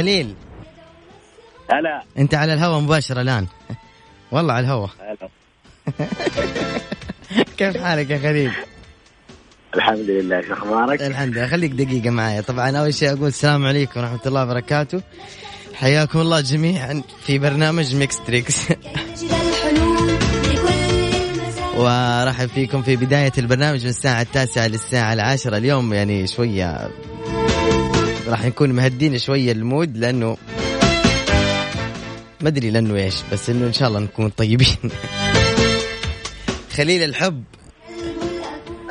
خليل. هلا. انت على الهواء مباشرة الآن. والله على الهواء كيف حالك يا خليل؟ الحمد لله شو أخبارك؟ الحمد لله. خليك دقيقة معايا. طبعا أول شيء أقول السلام عليكم ورحمة الله وبركاته. حياكم الله جميعا في برنامج Mix Trix ورحب فيكم في بداية البرنامج من الساعة التاسعة للساعة العاشرة. اليوم يعني شوية راح نكون مهدين شوية المود لأنه ما أدري لأنه إيش بس إنه إن شاء الله نكون طيبين. خليل الحب.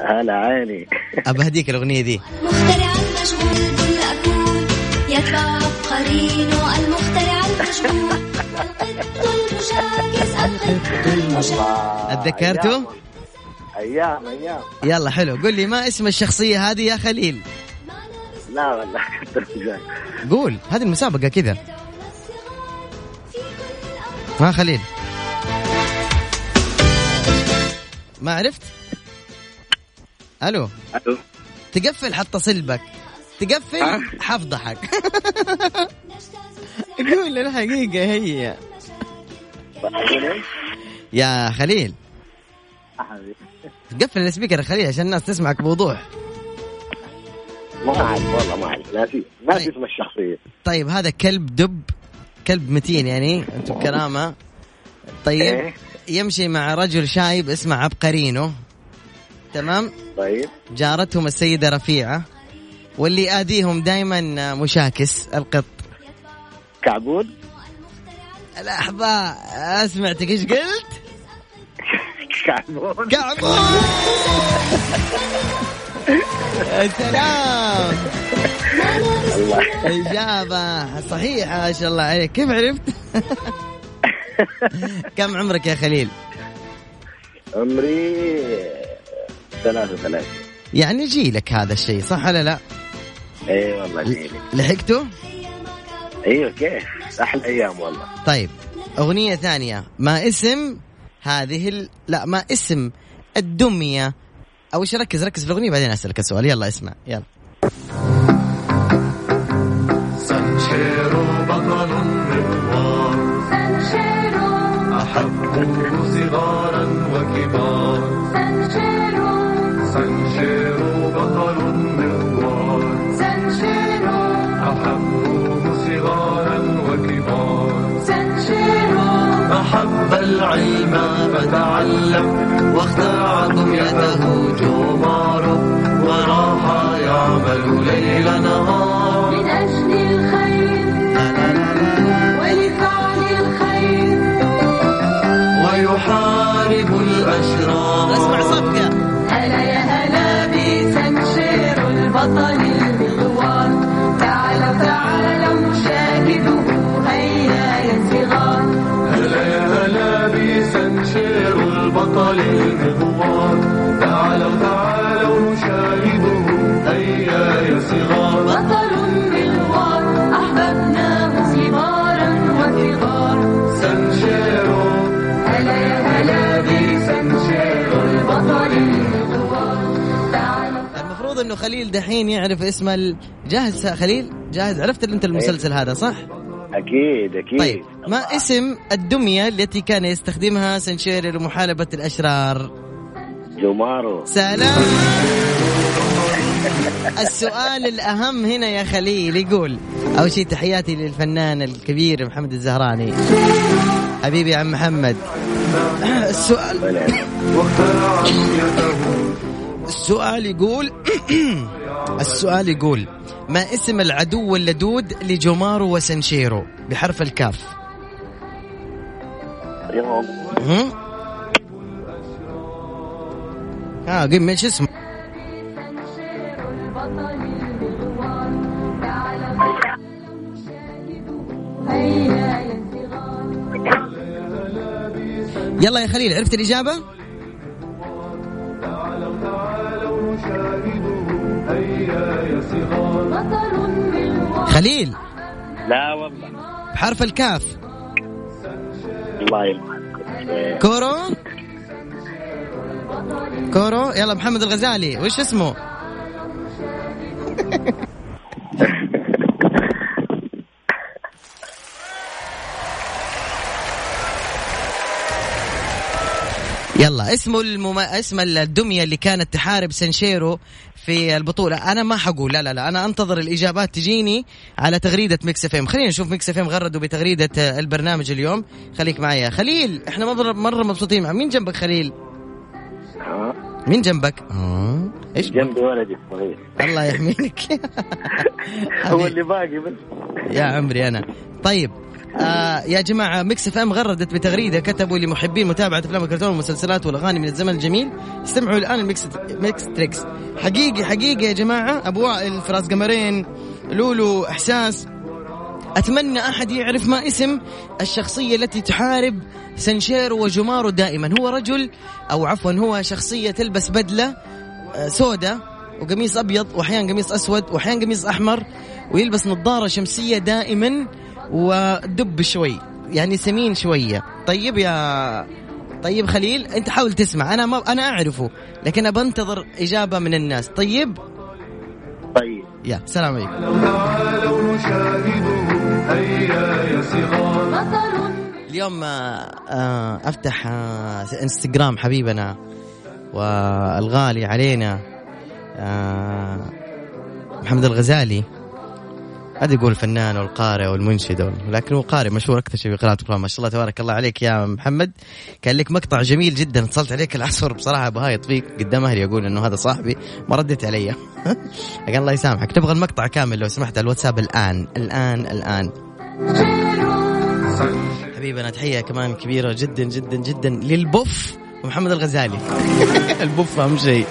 هلا عيني. أبى أهديك الأغنية دي. مخترع يتبع قرينه المخترع المشغول القط المشاكس القط المشاكس أتذكرته؟ أيام أيام. يلا حلو. قل لي ما اسم الشخصية هذه يا خليل؟ لا والله قول هذه المسابقة كذا. ما خليل. ما عرفت؟ ألو. ألو. تقفل حتصل بك تقفل حفضحك. قول الحقيقة هي؟ يا خليل. تقفل السبيكر خليل عشان الناس تسمعك بوضوح. ما اعرف والله ما اعرف ناسي ناسي طيب. اسم الشخصية. طيب هذا كلب دب كلب متين يعني أنتم بكرامة طيب إيه. يمشي مع رجل شايب اسمه عبقرينو. تمام؟ طيب. جارتهم السيدة رفيعة واللي آديهم دايما مشاكس القط. كعبود؟ لحظة سمعتك إيش قلت؟ كعبود. كعبون يا سلام إجابة صحيحة ما شاء الله عليك كيف عرفت؟ كم عمرك يا خليل؟ عمري ثلاثة ثلاثة يعني جيلك هذا الشيء صح ولا لا؟ اي والله جيلي لحقته؟ أيوه كيف أحلى أيام والله طيب أغنية ثانية ما اسم هذه ال... لا ما اسم الدمية أول شيء ركز ركز في الأغنية بعدين أسألك السؤال. يلا اسمع. يلا. سانشيرو بطل مغوار أحبه صغارا وكبار فتعلم واخترع دميته جومارو وراح يعمل ليل نهار. من أجل الخير ولفعل الخير. ويحارب الأشرار. اسمع صفقة هلا يا هلا بسنشير البطل تعالوا هيا يا صغار. بطل أحببناه صغارا وكبار سنشيرو هلا يا هلا البطل المفروض إنه خليل دحين يعرف اسم ال... جاهز خليل جاهز عرفت أنت المسلسل هذا صح؟ أكيد أكيد. طيب ما اسم الدمية التي كان يستخدمها سنشيري لمحاربة الأشرار؟ جومارو سلام. السؤال الأهم هنا يا خليل يقول أول شيء تحياتي للفنان الكبير محمد الزهراني. حبيبي عم محمد. السؤال السؤال يقول السؤال يقول ما اسم العدو اللدود لجومارو وسنشيرو بحرف الكاف؟ ها قم إيش اسمه؟ يلا يا خليل عرفت الإجابة؟ خليل لا والله. بحرف الكاف. الله يلعنك كورو؟ كورو؟ يلا محمد الغزالي وش اسمه؟ يلا اسمه المم... اسم الدمية اللي كانت تحارب سانشيرو في البطولة. أنا ما حقول لا لا لا أنا أنتظر الإجابات تجيني على تغريدة Mix FM. خلينا نشوف Mix FM غردوا بتغريدة البرنامج اليوم. خليك معي خليل إحنا مرة مبسوطين مع مين جنبك خليل؟ مين جنبك؟ آه. إيش جنبي ولدي الصغير الله يحميك. هو اللي باقي بس. يا عمري أنا. طيب آه يا جماعة Mix FM غردت بتغريدة كتبوا لمحبين متابعة أفلام الكرتون والمسلسلات والأغاني من الزمن الجميل. استمعوا الآن ال Mix Mix Trix. حقيقي حقيقي يا جماعة ابو وائل فراس قمرين لولو إحساس. أتمنى أحد يعرف ما اسم الشخصية التي تحارب سانشيرو وجمارو دائما. هو رجل أو عفوا هو شخصية تلبس بدلة سوداء وقميص أبيض واحيانا قميص أسود واحيانا قميص أحمر ويلبس نظارة شمسية دائما ودب شوي يعني سمين شوية. طيب يا طيب خليل أنت حاول تسمع أنا ما أنا أعرفه لكن أبى أنتظر إجابة من الناس. طيب؟ طيب. يا سلام عليكم. اليوم آه، آه، أفتح آه، إنستغرام حبيبنا والغالي علينا محمد الغزالي. هذا يقول الفنان والقارئ والمنشد وال- لكن هو قارئ مشهور أكثر شيء بقراءة القرآن ما شاء الله تبارك الله عليك يا محمد. كان لك مقطع جميل جدا اتصلت عليك العصر بصراحة بهايط فيك قدام أهلي يقول إنه هذا صاحبي ما رديت علي. لكن الله يسامحك. تبغى المقطع كامل لو سمحت على الواتساب الآن الآن الآن. حبيبنا تحية كمان كبيرة جدا جدا جدا للبوف ومحمد الغزالي. البوف أهم شيء.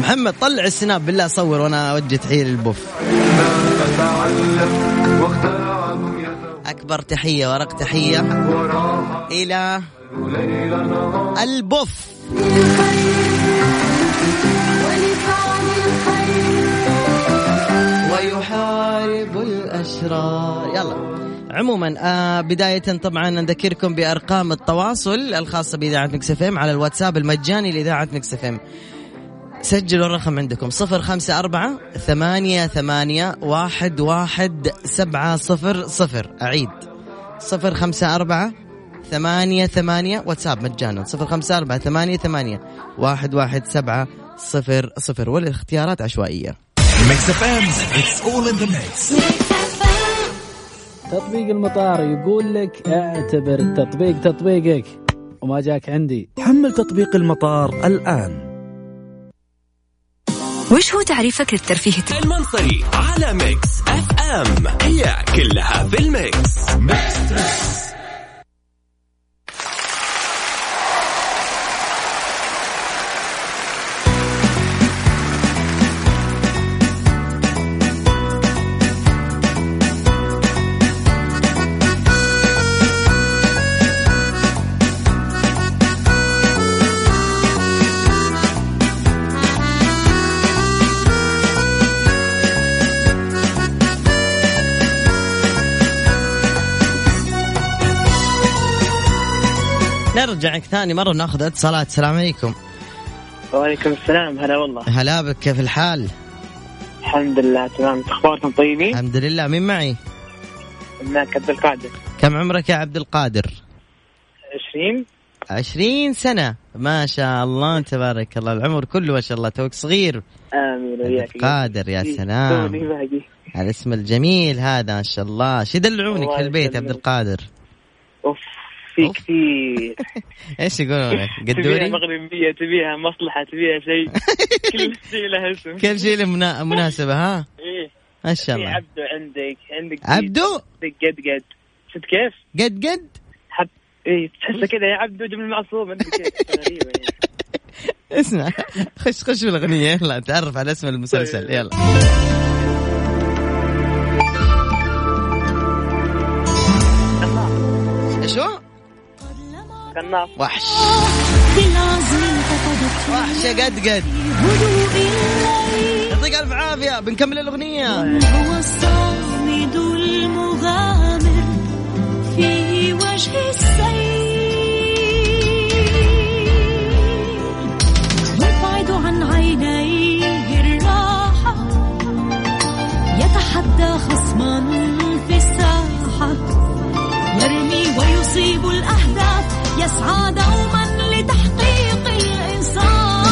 محمد طلع السناب بالله صور وأنا اوجه تحية للبوف. أكبر تحية وأرق تحية إلى البوف. ويحارب الأشرار. يلا. عموما آه بداية طبعا نذكركم بأرقام التواصل الخاصة بإذاعة Mix FM على الواتساب المجاني لإذاعة Mix FM. سجلوا الرقم عندكم. صفر خمسة أربعة ثمانية ثمانية واحد واحد سبعة صفر صفر. أعيد. صفر خمسة أربعة ثمانية ثمانية واتساب مجانا. صفر خمسة أربعة ثمانية ثمانية واحد واحد سبعة صفر صفر. والاختيارات عشوائية. Mix FM, it's all in the mix. تطبيق المطار يقول لك اعتبر التطبيق تطبيقك. وما جاك عندي. حمل تطبيق المطار الآن. وش هو تعريفك للترفيه؟ المنصري على Mix FM. هي كلها في الميكس. نرجع ثاني مرة ناخذ اتصالات السلام عليكم. وعليكم السلام. هلا والله. هلا بك كيف الحال؟ الحمد لله تمام. أخباركم طيبين؟ الحمد لله. مين معي؟ معك عبد القادر. كم عمرك يا عبد القادر؟ 20 عشرين سنة. ما شاء الله تبارك الله. العمر كله ما شاء الله. توك صغير. آمين عبد وياك القادر يا سلام. توني باقي. الاسم الجميل هذا ما شاء الله. شو يدلعونك الله في البيت يسلمك. عبد القادر؟ أوف. في. كثير. إيش يقولون لك تبيها قدوري مغربية تبيها مصلحة تبيها شيء. كل شيء له اسم. كل شيء له منا- مناسبة ها؟ إيه. ما شاء في الله. عبدو عندك عندك عبدو؟ عندك قد قد. شفت كيف؟ قد قد؟ حب إيه تحسه كذا يا عبدو جبن المعصوم عندك غريبة يعني. اسمع خش خش في الأغنية يلا تعرف على اسم المسلسل طيب. يلا. قناص وحش. وحش يا قد قد. يعطيك ألف عافية. بنكمل الأغنية. هو الصامد المغامر في وجه السيل يبعد عن عينيه الراحه يتحدى خصما في الساحة يرمي ويصيب الأحد. نسعى دوما لتحقيق الإنصاف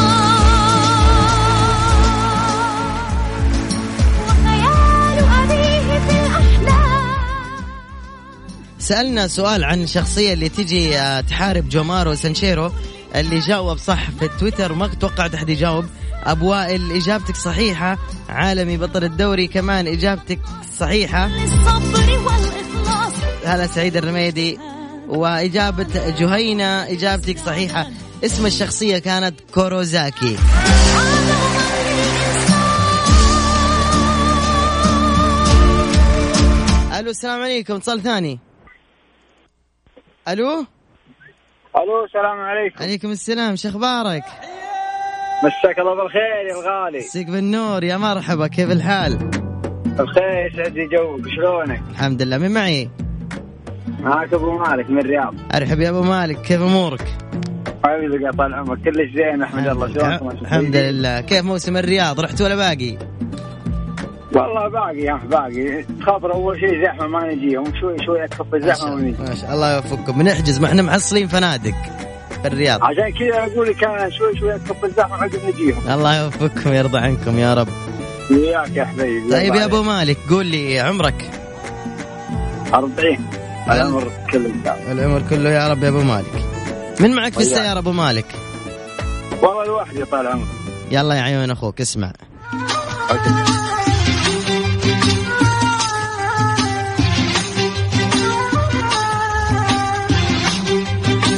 وخيال أبيه في الأحلام سألنا سؤال عن الشخصية اللي تجي آه، تحارب جومارو سانشيرو اللي جاوب صح في التويتر ما توقعت أحد يجاوب. أبو وائل إجابتك صحيحة عالمي بطل الدوري كمان إجابتك صحيحة. هلا سعيد الرميدي. وإجابة جهينة إجابتك صحيحة. اسم الشخصية كانت كوروزاكي. ألو السلام عليكم. اتصال ثاني. ألو؟ ألو السلام عليكم. عليكم السلام. شو أخبارك؟ مساك الله بالخير يا الغالي. مسيك بالنور. يا مرحبا كيف الحال؟ بخير يسعد لي جوك شلونك؟ الحمد لله. من معي؟ معك أبو مالك من الرياض. أرحب يا أبو مالك كيف أمورك؟ حبيبي يا طال عمرك كلش زين أحمد الله شلونكم الحمد؟ لله. كيف موسم الرياض؟ رحت ولا باقي؟ والله باقي يا باقي. خاطر أول شيء زحمة ما نجيهم شوي شوي تخف الزحمه ونجي. ما شاء الله يوفقكم. بنحجز ما إحنا محصلين فنادق في الرياض. عشان كذا أقول لك أنا شوي شوي تخف الزحمة عقب نجيهم. الله يوفقكم ويرضى عنكم يا رب. وياك يا حبيبي طيب يا أبو مالك قول لي عمرك. 40 العمر كله. العمر كله يا رب يا أبو مالك. من معك في. السيارة أبو مالك؟ والله لوحدي طال عمرك يلا يا عيون أخوك اسمع.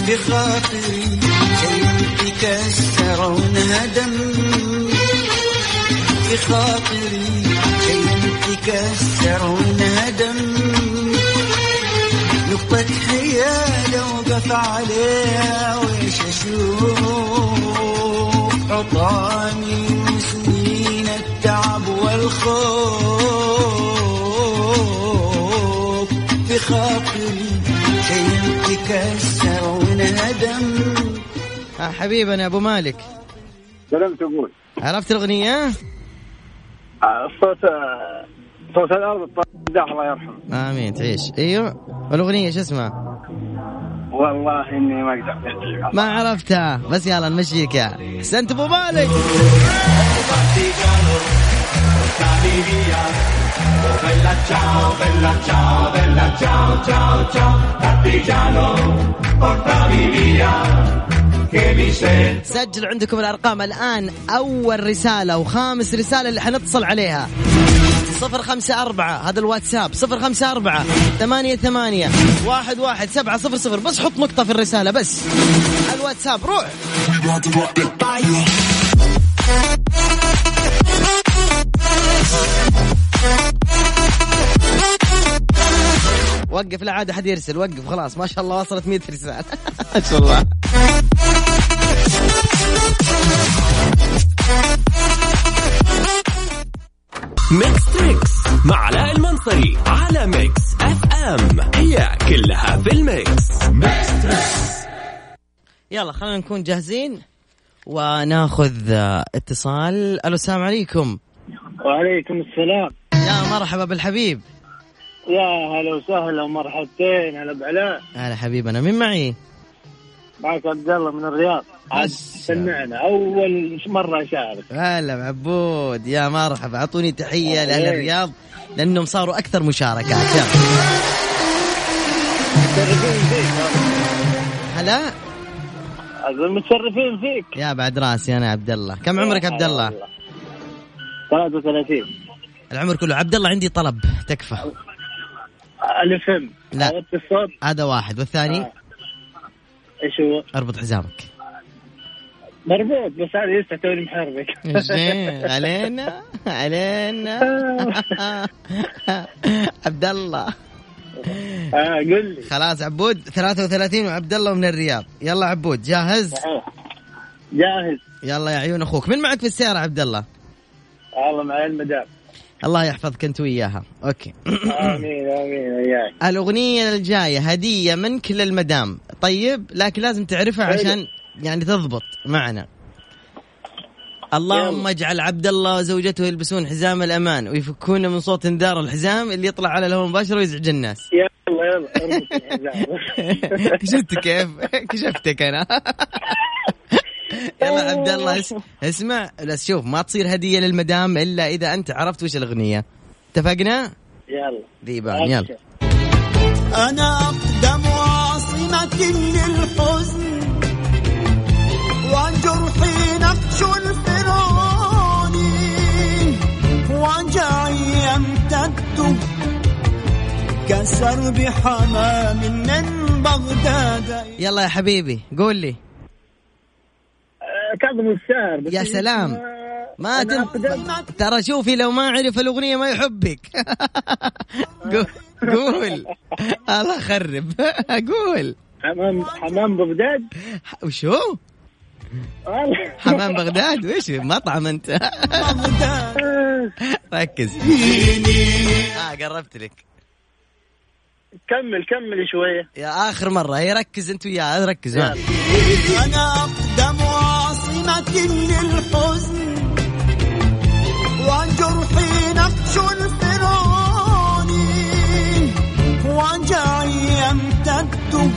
بخاطري شيء تكسرون هدم بخاطري شيء تكسرون هدم نقطة حيادة وقف عليها ويش أشوف؟ عطاني سنين التعب والخوف. بخاطري شيء تكسر ونهدم آه حبيبنا أبو مالك. سلام تقول. عرفت الأغنية؟ آه، صوت صوت الأرض. الله يرحمه آمين تعيش. أيوه. والاغنيه شو اسمها؟ والله إني ما أقدر ما عرفتها. بس يلا نمشيك. يا احسنت أبو مالك. سجل عندكم الأرقام الآن. أول رسالة وخامس رسالة اللي حنتصل عليها. صفر خمسة أربعة. هذا الواتساب. صفر خمسة أربعة. ثمانية ثمانية. واحد واحد سبعة صفر صفر. بس حط نقطة في الرسالة بس. على الواتساب. روح. وقف. لا عاد أحد يرسل. وقف. خلاص. ما شاء الله وصلت 100 رسالة. ما شاء الله. Mix Trix مع علاء المنصري على Mix FM. هي كلها في ال mix. يلا خلينا نكون جاهزين وناخذ آه، اتصال. ألو السلام عليكم. وعليكم السلام. يا مرحبا بالحبيب. يا هلا وسهلا ومرحبتين هلا بعلاء. هلا حبيبنا. من معي؟ معك عبد الله من الرياض. سمعنا. أول مرة أشارك. هلا عبود يا مرحبا. أعطوني تحية لأهل. الرياض لأنهم صاروا أكثر مشاركات. هلا. متشرفين فيك. يا بعد راسي أنا عبد الله. كم عمرك عبد الله؟ 33 العمر كله. عبد الله عندي طلب. تكفى. ألف إم. لا. هذا واحد. والثاني؟ آه. إيش هو؟ أربط حزامك. مربوط بس هذا لسه توني محرك علينا علينا. عبد الله. آه قل لي. خلاص عبود 33 وعبد الله من الرياض. يلا عبود جاهز؟ صحيح جاهز. يلا يا عيون أخوك. من معك في السيارة عبد الله؟ الله معي المدام. الله يحفظك أنت وياها. أوكي. آمين آمين وياك. الأغنية الجاية هدية منك للمدام طيب لكن لازم تعرفها حلو. عشان يعني تضبط معنا. اللهم اجعل عبد الله وزوجته يلبسون حزام الأمان ويفكون من صوت انذار الحزام اللي يطلع على الهواء مباشرة ويزعج الناس. يلا يلا. شفت كيف؟ كشفتك أنا. يلا عبد الله اس- اسمع. لا شوف ما تصير هدية للمدام إلا إذا أنت عرفت وش الأغنية. اتفقنا؟ يلا. ذيبان يلا. أنا أقدم عاصمة للحزن وجرحي نقش الفرعون. وجعي يمتد. كسرب حمام من بغداد. يلا يا حبيبي قول لي. آه، كاظم الساهر يا سلام. ما. ترى شوفي لو ما عرف الأغنية ما يحبك. قول قول. الله خرب قول. حمام حمام بغداد؟ وشو. حمام بغداد؟ وش مطعم أنت؟ ركز. آه قربت لك. كمل كمل شوية. يا آخر مرة. هي ركز أنت وياه ركز. ها. أنا أقدم عاصمة للحزن. وجرحي نقش الفرعون. وجعي يمتد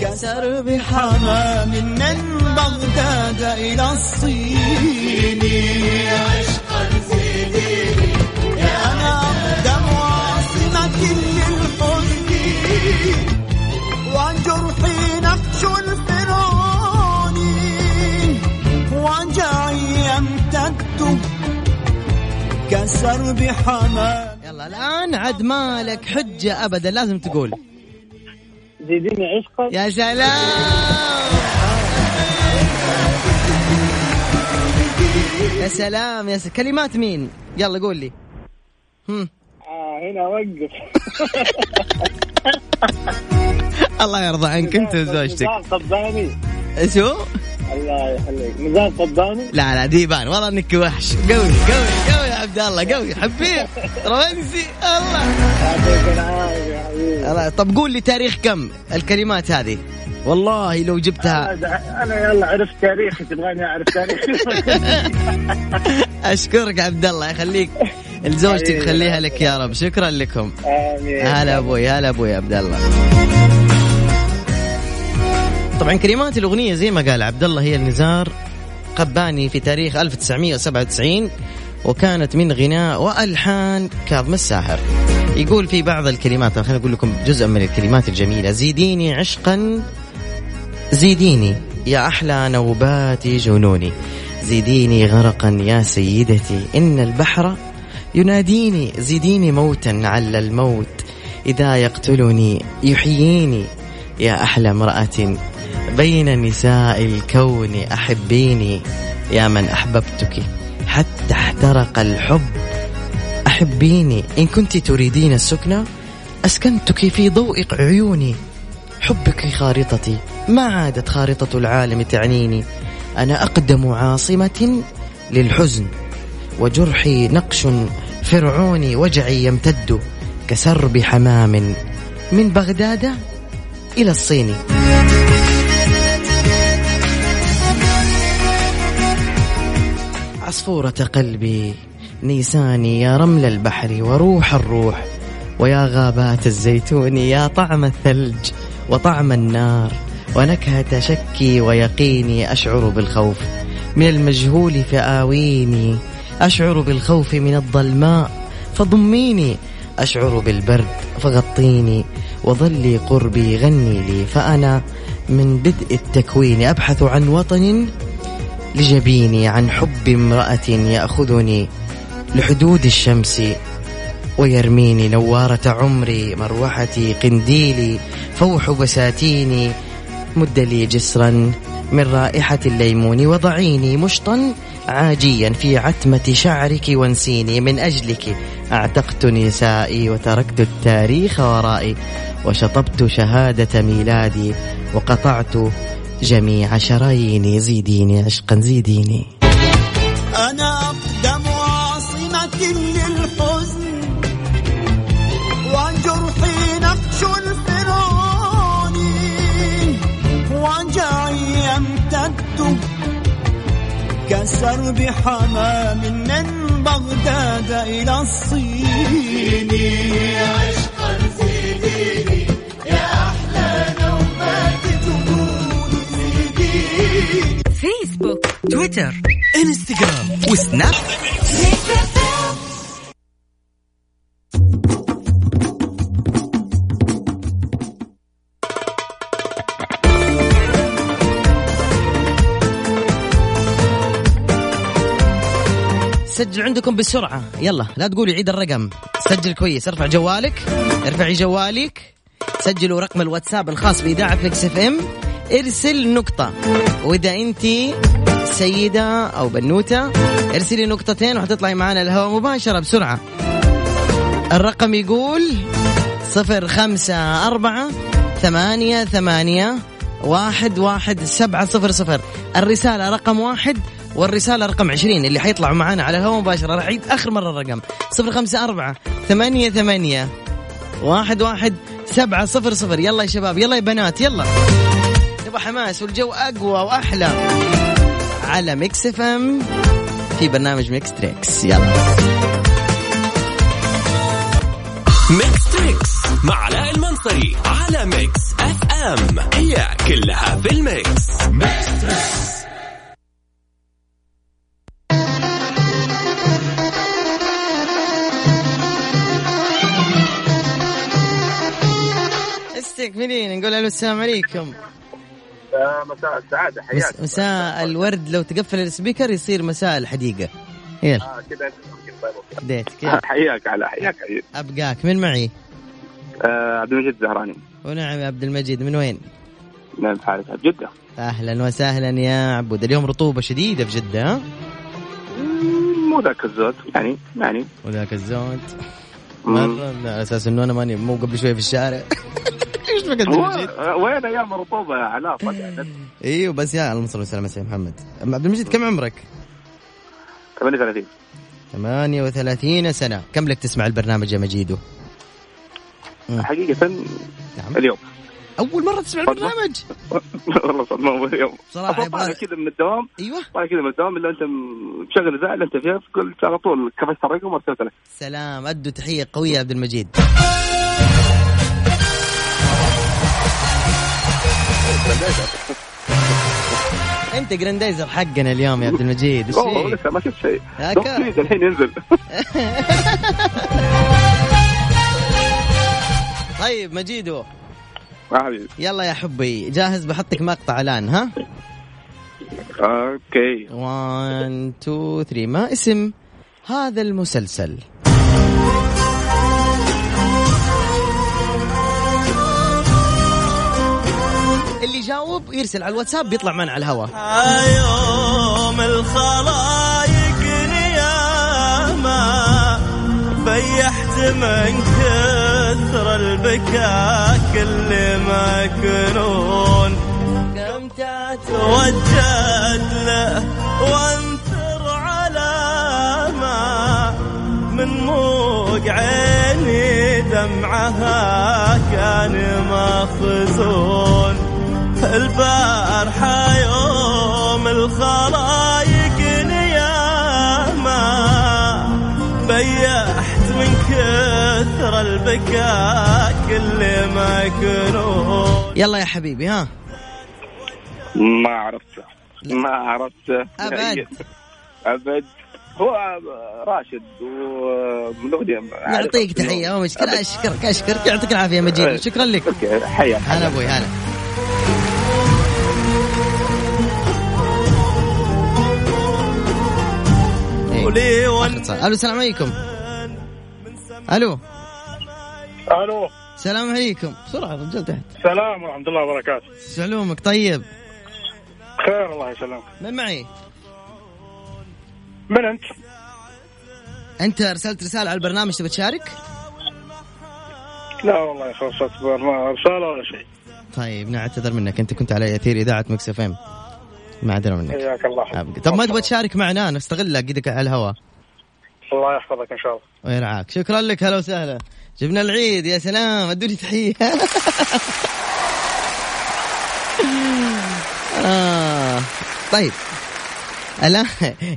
كسر بحمام من بغداد إلى الصين. عشقا زيديني أنا أقدم عاصمة للحزن. وجرحي نقش الفرعون. كسر بحمام. يلا الآن عد مالك حجة أبدا لازم تقول. زيديني عشقا يا سلام. يا سلام يا سلام كلمات مين؟ يلا قول لي. هم. آه هنا وقف. الله يرضى عنك انت وزوجتك. شو؟ الله يخليك. نزار قباني؟ لا لا ديبان. والله إنك وحش. قوي قوي قوي يا عبد الله قوي. حبيب. رومانسي الله. يعطيك العافية يا حبيبي. الله. طب قول لي تاريخ كم؟ الكلمات هذه. والله لو جبتها. أنا أنا يلا عرفت تاريخي تبغاني أعرف تاريخي. أشكرك عبد الله. يخليك لزوجتك خليها لك يا رب. شكرا لكم. آمين. هلا أبوي هلا أبوي عبد الله. طبعا كلمات الأغنية زي ما قال عبد الله هي النزار قباني في تاريخ 1997 وكانت من غناء وألحان كاظم الساهر يقول في بعض الكلمات خليني أقول لكم جزء من الكلمات الجميلة زيديني عشقا زيديني يا أحلى نوبات جنوني. زيديني غرقا يا سيدتي إن البحر يناديني زيديني موتا عل الموت. إذا يقتلني يحييني يا أحلى امرأة بين نساء الكون أحبيني يا من أحببتك. حتى احترق الحب. أحبيني. إن كنت تريدين السكنى أسكنتك في ضوء عيوني. حبك خارطتي. ما عادت خارطة العالم تعنيني. أنا أقدم عاصمة للحزن وجرحي نقش فرعوني وجعي يمتد كسرب حمام. من بغداد إلى الصين. عصفورة قلبي نيساني يا رمل البحر وروح الروح ويا غابات الزيتون يا طعم الثلج وطعم النار ونكهة شكي ويقيني أشعر بالخوف من المجهول فآويني أشعر بالخوف من الظلماء فضميني أشعر بالبرد فغطيني وظلي قربي غني لي فأنا من بدء التكوين أبحث عن وطن لجبيني عن حب امرأة يأخذني لحدود الشمس ويرميني نوارة عمري مروحتي قنديلي فوح بساتيني. مد لي جسرا من رائحة الليمون وضعيني مشطا عاجيا في عتمة شعرك وانسيني. من أجلك أعتقت نسائي وتركت التاريخ ورائي وشطبت شهادة ميلادي وقطعت جميع شراييني زيديني عشقا زيديني. أنا أقدم عاصمة للحزن وجرحي نقش الفرعون وجعي يمتد كسرب حمام من بغداد إلى الصين. تويتر انستغرام وسناب سجل عندكم بسرعة. يلا لا تقولي عيد الرقم. سجل كويس ارفع جوالك. ارفعي جوالك. سجلوا رقم الواتساب الخاص بإذاعة Mix FM ارسل نقطة. وإذا أنت سيدة أو بنوتة ارسلي نقطتين وحتطلعي معنا الهواء مباشرة بسرعة. الرقم يقول صفر خمسة أربعة ثمانية ثمانية واحد واحد سبعة صفر صفر. الرسالة رقم واحد والرسالة رقم عشرين اللي حيطلعوا معنا على الهواء مباشرة. راح أعيد آخر مرة الرقم. صفر خمسة أربعة ثمانية ثمانية واحد واحد سبعة صفر صفر. يلا يا شباب يلا يا بنات يلا. نبغى حماس والجو أقوى وأحلى. على Mix FM في برنامج Mix Trix يلا. Mix Trix مع علاء المنصري على Mix FM هي كلها في ال mix استكملين نقول ألو السلام عليكم. مساء السعادة حياك مس- مساء الورد. لو تقفل السبيكر يصير مساء الحديقة. يلا. آه كذا طيب كيف؟ حياك على حياك حياك أبقاك. من معي؟ آه عبد المجيد الزهراني. ونعم يا عبد المجيد. من وين؟ من الحارثة بجدة أهلا وسهلا يا عبود. اليوم رطوبة شديدة في جدة ها؟ مو ذاك الزود. يعني يعني. وذاك الزود. مم. مرة على أساس إنه أنا ماني مو قبل شوي في الشارع. بك عبد المجيد وين أيام الرطوبة يا علاء فجأة أيوه بس يا اللهم صل وسلم سيدنا محمد. عبد المجيد كم عمرك؟ 38 38 سنة. كم لك تسمع البرنامج يا مجيدو. حقيقة نعم. اليوم. أول مرة تسمع. البرنامج؟ والله صدمة أول اليوم. صراحة أصلاً طالع كذا من الدوام. أيوه. طالع كذا من الدوام اللي أنت م- مشغل الاذاعه اللي أنت فيها قلت على طول كفشت الرقم وارسلت لك. سلام. ادوا تحية قوية يا عبد المجيد. انت جراندايزر حقنا اليوم يا عبد المجيد إيش اوه؟ لسه ما شفت شيء. الحين ينزل. طيب مجيدو. ما حبيبي. يلا يا حبي جاهز؟ بحطك مقطع الآن ها؟ okay. 1 2 3 ما اسم هذا المسلسل؟ يجاوب يرسل على الواتساب بيطلع معنا على الهواء. يوم الخلايق نياما بيحت من كثر البكاء كل ما يكونون. كم توجد له وانثر علامة من موق عيني دمعها كان مخزون. البارحة يوم الخلايق نياما بيحت من كثر البكاء كل ما يكونون يلا يا حبيبي ها؟ ما عرفته ما عرفته أبد. أبد. هو راشد ومن تحية ما مشكلة. أشكرك أشكرك. يعطيك العافية يا مجيد شكرا لك. أوكي حياك هلا أبوي هلا. ألو السلام عليكم. ألو. ألو. السلام عليكم. بسرعة رجال تحت. سلام ورحمة الله وبركاته. شو علومك طيب. خير الله يسلمك. من معي؟ من أنت؟ أنت أرسلت رسالة على البرنامج تبي تشارك؟ لا والله يا أخي رساله ولا شيء. طيب نعتذر منك. أنت كنت على اثير إذاعة Mix FM. معذرة منك. حياك الله. أبقى. طب ما تبغى تشارك معنا؟ نستغلك قدك على الهواء. الله يحفظك إن شاء الله. ويرعاك. شكرا لك. هلا وسهلا. جبنا العيد. يا سلام. أدوني تحية. آه. طيب. الان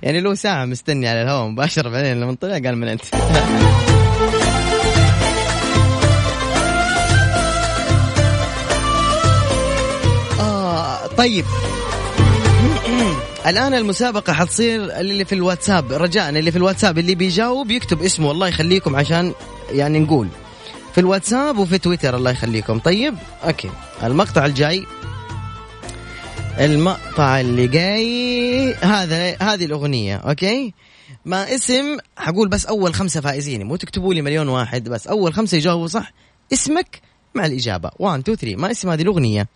يعني لو ساعة مستني على الهواء مباشرة بعدين لما طلع قال من أنت. آه. طيب. الآن المسابقة حتصير اللي في الواتساب رجاء اللي في الواتساب اللي بيجاوب يكتب اسمه الله يخليكم عشان يعني نقول. في الواتساب وفي تويتر الله يخليكم. طيب okay. المقطع الجاي. المقطع اللي جاي. هذا هذه الأغنية okay؟ ما اسم حقول بس أول خمسة فائزين. مو تكتبوا لي مليون واحد بس أول خمسة يجاوبوا صح. اسمك مع الإجابة. 1 2 3 ما اسم هذه الأغنية؟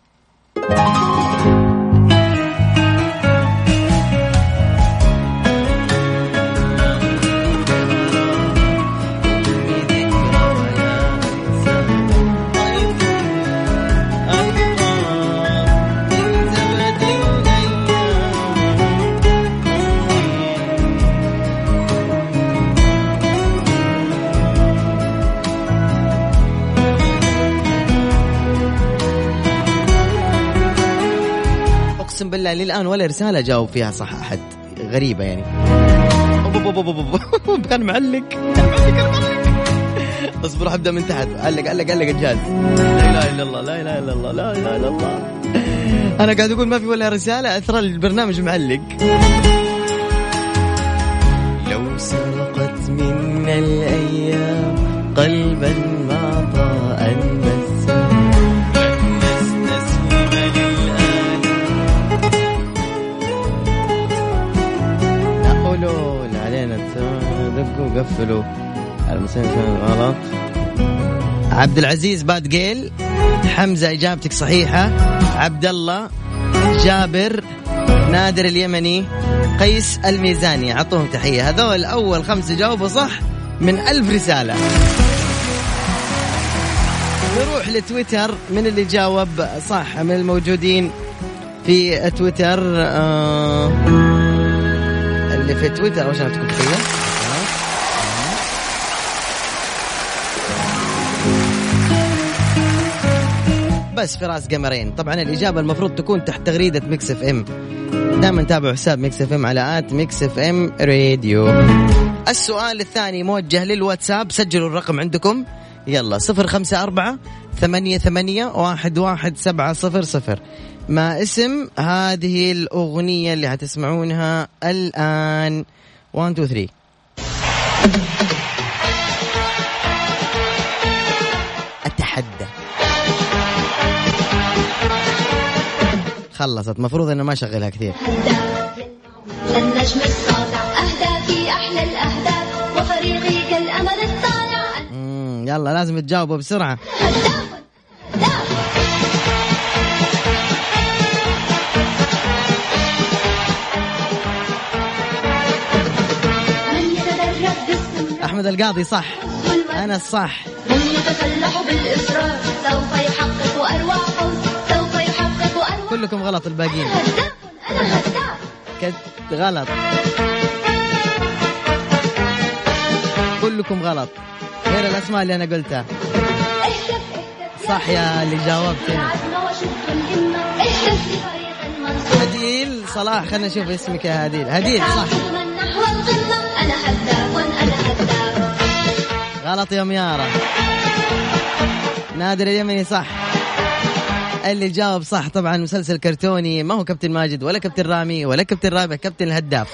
بالله للآن ولا رسالة جاوب فيها صح أحد. غريبة يعني. كان معلق. كان معلق اصبر ابدا من تحت. علق علق علق الجهاز لا إله إلا الله لا إله إلا الله لا إله إلا الله. أنا قاعد أقول ما في ولا رسالة أثر البرنامج معلق. لو سرقت منا الأيام قلبا علينا دقوا قفلوا. المسلمين كانوا غلط. عبد العزيز باد جيل. حمزة إجابتك صحيحة. عبد الله جابر نادر اليمني قيس الميزاني. أعطوهم تحية. هذول أول خمسة جاوبوا صح من ألف رسالة. نروح لتويتر. من اللي جاوب صح؟ من الموجودين في تويتر آه اللي في تويتر عشان تكون تحيه بس في رأس قمرين. طبعا الإجابة المفروض تكون تحت تغريدة Mix FM. دائما تابعوا حساب Mix FM على at Mix FM Radio. السؤال الثاني موجه للواتساب. سجلوا الرقم عندكم. يلا صفر خمسة أربعة ثمانية ثمانية واحد واحد سبعة صفر صفر. ما اسم هذه الأغنية اللي هتسمعونها الآن. 1 2 3 أتحدى. خلصت. مفروض إنه ما شغلها كثير. النجم الساطع أهدافي أحلى الأهداف وفريقي كالأمل الطالع يلا لازم تجاوبوا بسرعة. أحمد القاضي صح. أنا الصح من يتسلح بالإصرار سوف يحقق أرواحه سوف يحقق أرواحه كلكم غلط الباقيين. أنا هداف غلط. كلكم غلط. غير الأسماء اللي أنا قلتها. صح يا اللي جاوبت هديل صلاح خلينا نشوف اسمك يا هديل. هديل صح. غلط يا ميارة. نادر اليمني صح. اللي جاوب صح طبعا مسلسل كرتوني. ما هو كابتن ماجد ولا كابتن رامي ولا كابتن رابع كابتن الهداف.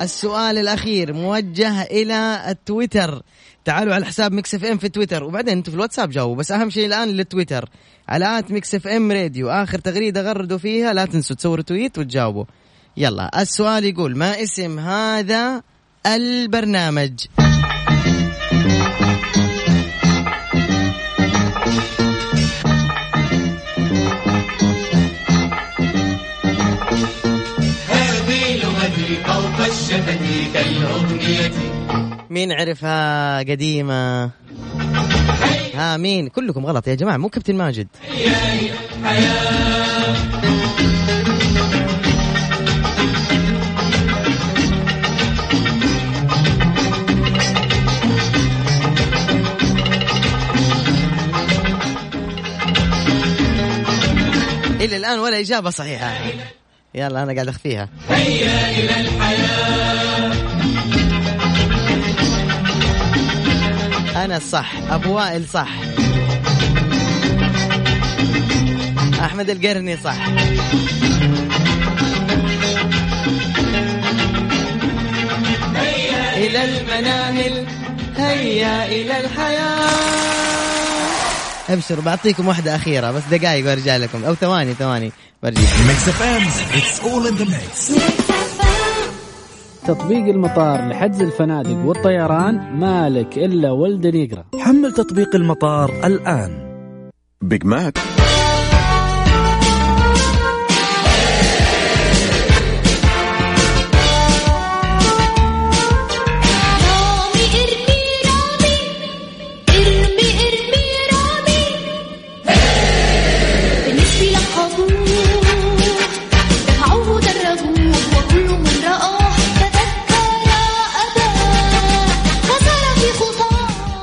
السؤال الأخير موجه إلى التويتر. تعالوا على حساب Mix FM في تويتر وبعدين أنتم في الواتساب جاوبوا. بس أهم شيء الآن للتويتر. على at Mix FM Radio آخر تغريدة غردوا فيها. لا تنسوا تسووا retweet وتجاوبوا. يلا السؤال يقول ما اسم هذا البرنامج؟ هذه لغتي فوق الشفتي كالأغنية مين عرفها قديمة؟ ها مين؟ كلكم غلط يا جماعة مو كابتن ماجد. إلى الآن ولا إجابة صحيحة. يلا أنا قاعد أخفيها. هيا إلى الحياة أنا الصح أبو وائل صح. أحمد القرني صح. هيا إلى المناهل هيا إلى الحياة. أبشر بعطيكم واحدة أخيرة بس دقايق وأرجع لكم. أو ثواني ثواني برجع. تطبيق المطار لحجز الفنادق والطيران مالك إلا ولد يقرا حمل تطبيق المطار الآن. بيج ماك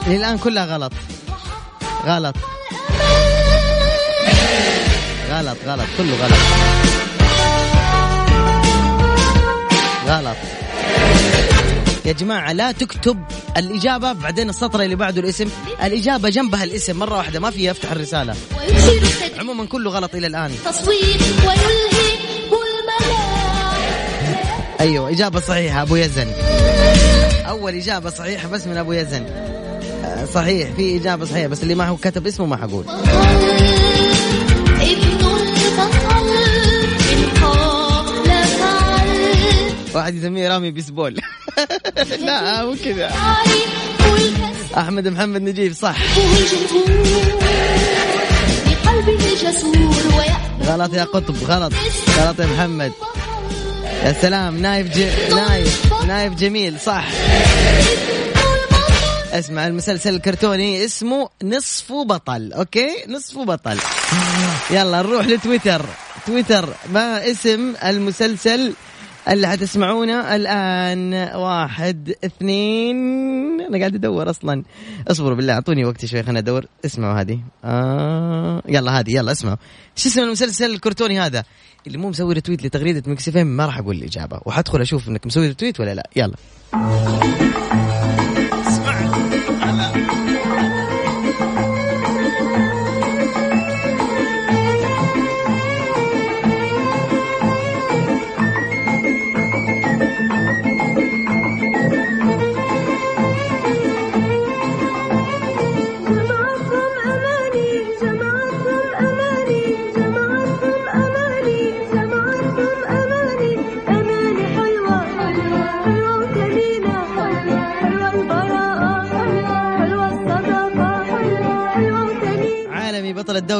الآن كلها غلط. غلط. غلط غلط. كله غلط. غلط. يا جماعة لا تكتب الإجابة بعدين السطر اللي بعده الاسم. الإجابة جنبها الاسم. مرة واحدة ما فيها أفتح الرسالة. عموما كله غلط إلى الآن. تصوير أيوة إجابة صحيحة أبو يزن. أول إجابة صحيحة بس من أبو يزن. صحيح في إجابة صحيحة بس اللي ما هو كتب اسمه ما حقول. واحد يسميه رامي بيسبول. لا مو كذا. أحمد محمد نجيب صح. غلط يا قطب غلط. غلط يا محمد. يا سلام نايف ج... نايف نايف جميل صح. أسمع المسلسل الكرتوني اسمه نصف بطل okay؟ نصف بطل. يلا نروح لتويتر. تويتر ما اسم المسلسل اللي حتسمعونه الآن. واحد اثنين. أنا قاعد أدور أصلا. اصبروا بالله أعطوني وقت شوي خليني أدور. اسمعوا هذه. آه يلا هذه يلا اسمعوا. شو اسم المسلسل الكرتوني هذا؟ اللي مو مسوي retweet لتغريدة Mix FM ما راح أقول الإجابة. وحدخل أشوف إنك مسوي retweet ولا لا. يلا.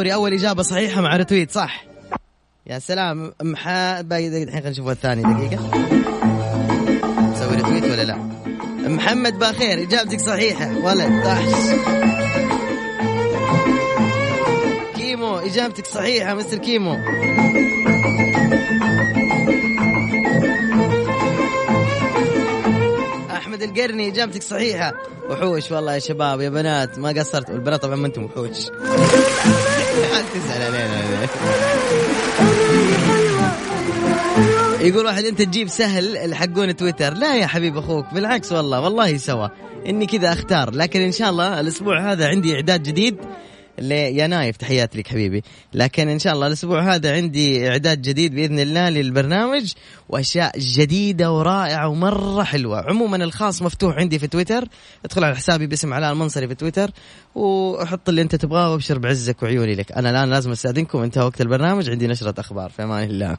الدوري. أول إجابة صحيحة مع رتويت صح. يا سلام محا باقي الحين خلينا نشوف الثاني. دقيقة. مسوي رتويت ولا لا؟ محمد باخير إجابتك صحيحة. ولد صح كيمو إجابتك صحيحة مستر كيمو. أحمد القرني إجابتك صحيحة. وحوش والله يا شباب يا بنات ما قصرت والبنات طبعا ما أنتم وحوش. يقول واحد انت تجيب سهل حقون تويتر. لا يا حبيب أخوك بالعكس والله والله سوا. اني كذا اختار لكن إن شاء الله الأسبوع هذا عندي إعداد جديد. يا نايف تحياتي لك حبيبي. لكن إن شاء الله الأسبوع هذا عندي إعداد جديد بإذن الله للبرنامج. وأشياء جديدة ورائعة ومرة حلوة. عموما الخاص مفتوح عندي في تويتر. ادخل على حسابي باسم علاء المنصري في تويتر. وحط اللي أنت تبغاه وأبشر بعزك وعيوني لك. أنا الآن لازم أستأذنكم. انتهى وقت البرنامج. عندي نشرة أخبار. في أمان الله.